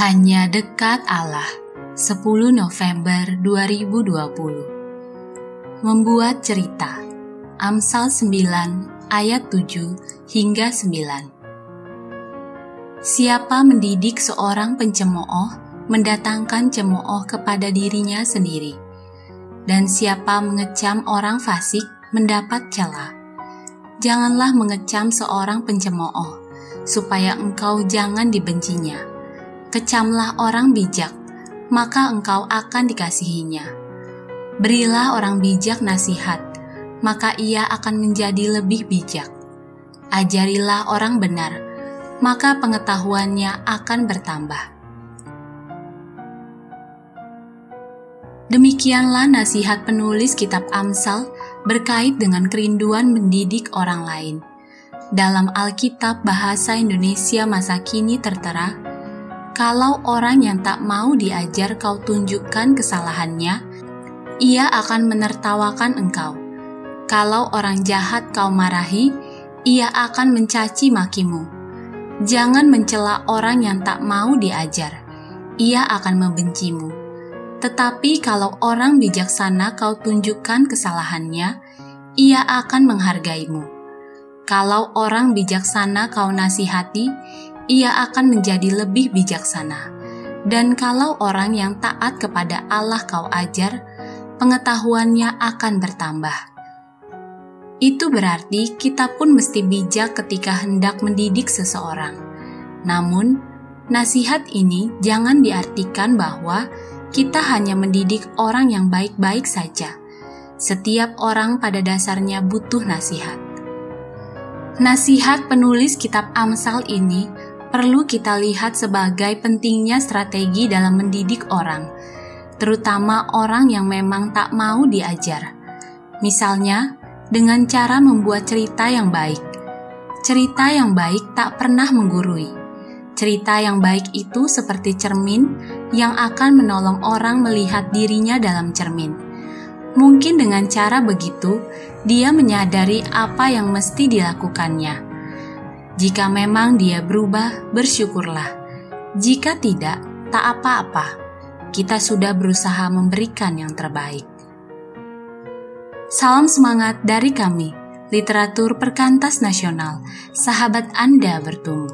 Hanya dekat Allah. 10 November 2020 Membuat cerita. Amsal 9 ayat 7 hingga 9 Siapa mendidik seorang pencemooh mendatangkan cemooh kepada dirinya sendiri. Dan siapa mengecam orang fasik mendapat celah. Janganlah mengecam seorang pencemooh supaya engkau jangan dibencinya Kecamlah orang bijak, maka engkau akan dikasihinya. Berilah orang bijak nasihat, maka ia akan menjadi lebih bijak. Ajarilah orang benar, maka pengetahuannya akan bertambah. Demikianlah nasihat penulis kitab Amsal berkait dengan kerinduan mendidik orang lain. Dalam Alkitab Bahasa Indonesia masa kini tertera, kalau orang yang tak mau diajar kau tunjukkan kesalahannya, ia akan menertawakan engkau. Kalau orang jahat kau marahi, ia akan mencaci makimu. Jangan mencela orang yang tak mau diajar, ia akan membencimu. Tetapi kalau orang bijaksana kau tunjukkan kesalahannya, ia akan menghargaimu. Kalau orang bijaksana kau nasihati, ia akan menjadi lebih bijaksana. Dan kalau orang yang taat kepada Allah kau ajar, pengetahuannya akan bertambah. Itu berarti kita pun mesti bijak ketika hendak mendidik seseorang. Namun, nasihat ini jangan diartikan bahwa kita hanya mendidik orang yang baik-baik saja. Setiap orang pada dasarnya butuh nasihat. Nasihat penulis kitab Amsal ini perlu kita lihat sebagai pentingnya strategi dalam mendidik orang, terutama orang yang memang tak mau diajar. Misalnya, dengan cara membuat cerita yang baik. Cerita yang baik tak pernah menggurui. Cerita yang baik itu seperti cermin yang akan menolong orang melihat dirinya dalam cermin. Mungkin dengan cara begitu, dia menyadari apa yang mesti dilakukannya jika memang dia berubah, bersyukurlah. Jika tidak, tak apa-apa. Kita sudah berusaha memberikan yang terbaik. Salam semangat dari kami, literatur perkantas nasional. Sahabat Anda bertumbuh.